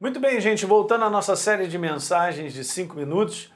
Muito bem, gente, voltando à nossa série de mensagens de cinco minutos,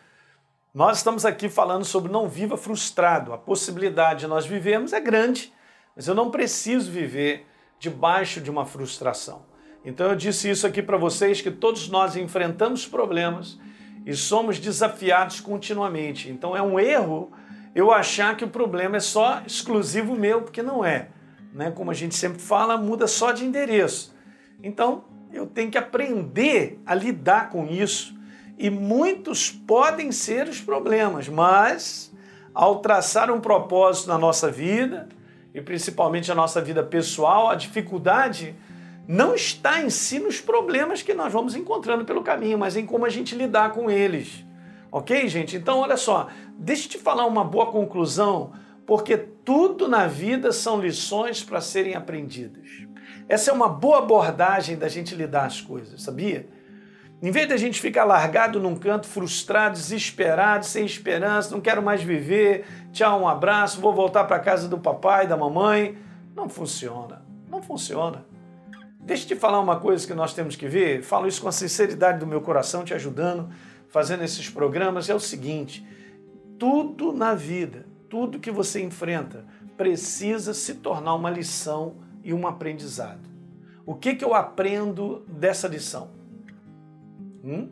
nós estamos aqui falando sobre não viva frustrado. A possibilidade de nós vivermos é grande, mas eu não preciso viver debaixo de uma frustração. Então eu disse isso aqui para vocês que todos nós enfrentamos problemas e somos desafiados continuamente. Então é um erro eu achar que o problema é só exclusivo meu, porque não é. Né? Como a gente sempre fala, muda só de endereço. Então eu tenho que aprender a lidar com isso. E muitos podem ser os problemas, mas ao traçar um propósito na nossa vida, e principalmente a nossa vida pessoal, a dificuldade não está em si nos problemas que nós vamos encontrando pelo caminho, mas em como a gente lidar com eles. Ok, gente? Então, olha só, deixa eu te falar uma boa conclusão, porque tudo na vida são lições para serem aprendidas. Essa é uma boa abordagem da gente lidar as coisas, sabia? Em vez de a gente ficar largado num canto, frustrado, desesperado, sem esperança, não quero mais viver, tchau, um abraço, vou voltar para casa do papai, da mamãe, não funciona. Não funciona. Deixa eu te falar uma coisa que nós temos que ver, falo isso com a sinceridade do meu coração, te ajudando, fazendo esses programas, é o seguinte: tudo na vida, tudo que você enfrenta, precisa se tornar uma lição e um aprendizado. O que, que eu aprendo dessa lição? Hum?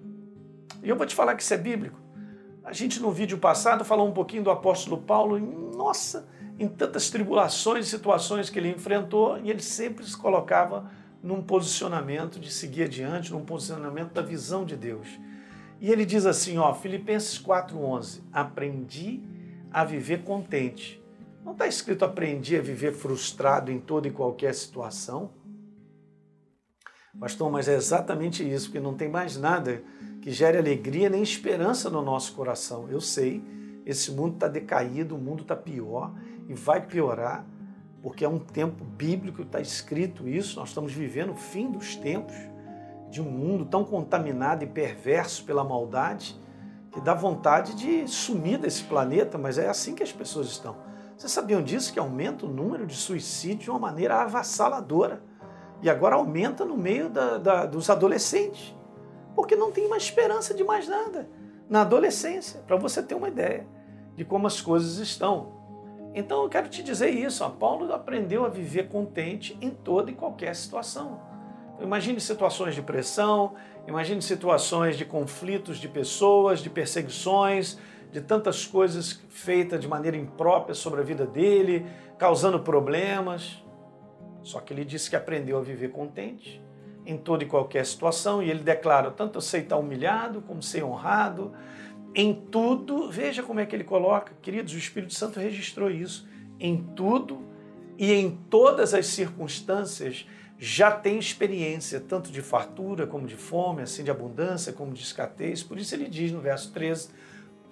E eu vou te falar que isso é bíblico. A gente no vídeo passado falou um pouquinho do apóstolo Paulo, nossa, em tantas tribulações e situações que ele enfrentou, e ele sempre se colocava num posicionamento de seguir adiante, num posicionamento da visão de Deus. E ele diz assim, ó, Filipenses 4:11, aprendi a viver contente não está escrito aprendi a viver frustrado em toda e qualquer situação? Pastor, mas é exatamente isso, porque não tem mais nada que gere alegria nem esperança no nosso coração. Eu sei, esse mundo está decaído, o mundo está pior e vai piorar, porque é um tempo bíblico, está escrito isso, nós estamos vivendo o fim dos tempos, de um mundo tão contaminado e perverso pela maldade, que dá vontade de sumir desse planeta, mas é assim que as pessoas estão. Vocês sabiam disso? Que aumenta o número de suicídios de uma maneira avassaladora. E agora aumenta no meio da, da, dos adolescentes. Porque não tem mais esperança de mais nada na adolescência, para você ter uma ideia de como as coisas estão. Então eu quero te dizer isso: ó, Paulo aprendeu a viver contente em toda e qualquer situação. Então, imagine situações de pressão, imagine situações de conflitos de pessoas, de perseguições, de tantas coisas feitas de maneira imprópria sobre a vida dele, causando problemas. Só que ele disse que aprendeu a viver contente em toda e qualquer situação, e ele declara tanto aceitar humilhado como ser honrado, em tudo, veja como é que ele coloca, queridos, o Espírito Santo registrou isso, em tudo e em todas as circunstâncias já tem experiência, tanto de fartura como de fome, assim de abundância como de escassez. Por isso ele diz no verso 13: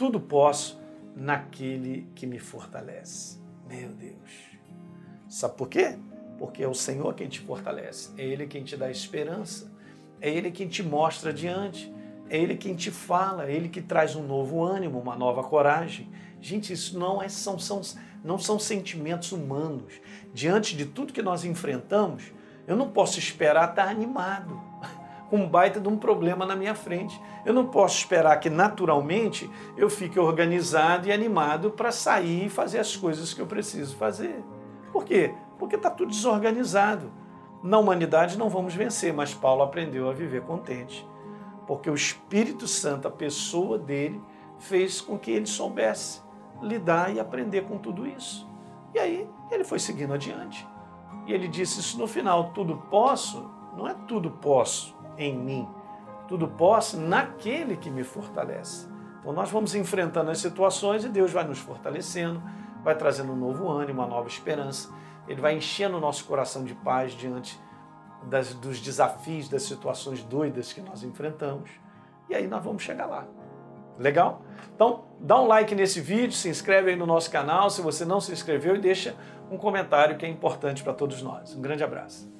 tudo posso naquele que me fortalece. Meu Deus. Sabe por quê? Porque é o Senhor quem te fortalece, é Ele quem te dá esperança, é Ele quem te mostra adiante, é Ele quem te fala, é Ele que traz um novo ânimo, uma nova coragem. Gente, isso não, é, são, são, não são sentimentos humanos. Diante de tudo que nós enfrentamos, eu não posso esperar estar animado um baita de um problema na minha frente. Eu não posso esperar que naturalmente eu fique organizado e animado para sair e fazer as coisas que eu preciso fazer. Por quê? Porque está tudo desorganizado. Na humanidade não vamos vencer, mas Paulo aprendeu a viver contente. Porque o Espírito Santo, a pessoa dele, fez com que ele soubesse lidar e aprender com tudo isso. E aí ele foi seguindo adiante. E ele disse isso no final: tudo posso, não é tudo posso em mim. Tudo posso naquele que me fortalece. Então nós vamos enfrentando as situações e Deus vai nos fortalecendo, vai trazendo um novo ânimo, uma nova esperança. Ele vai enchendo o nosso coração de paz diante das, dos desafios, das situações doidas que nós enfrentamos. E aí nós vamos chegar lá. Legal? Então, dá um like nesse vídeo, se inscreve aí no nosso canal se você não se inscreveu e deixa um comentário que é importante para todos nós. Um grande abraço.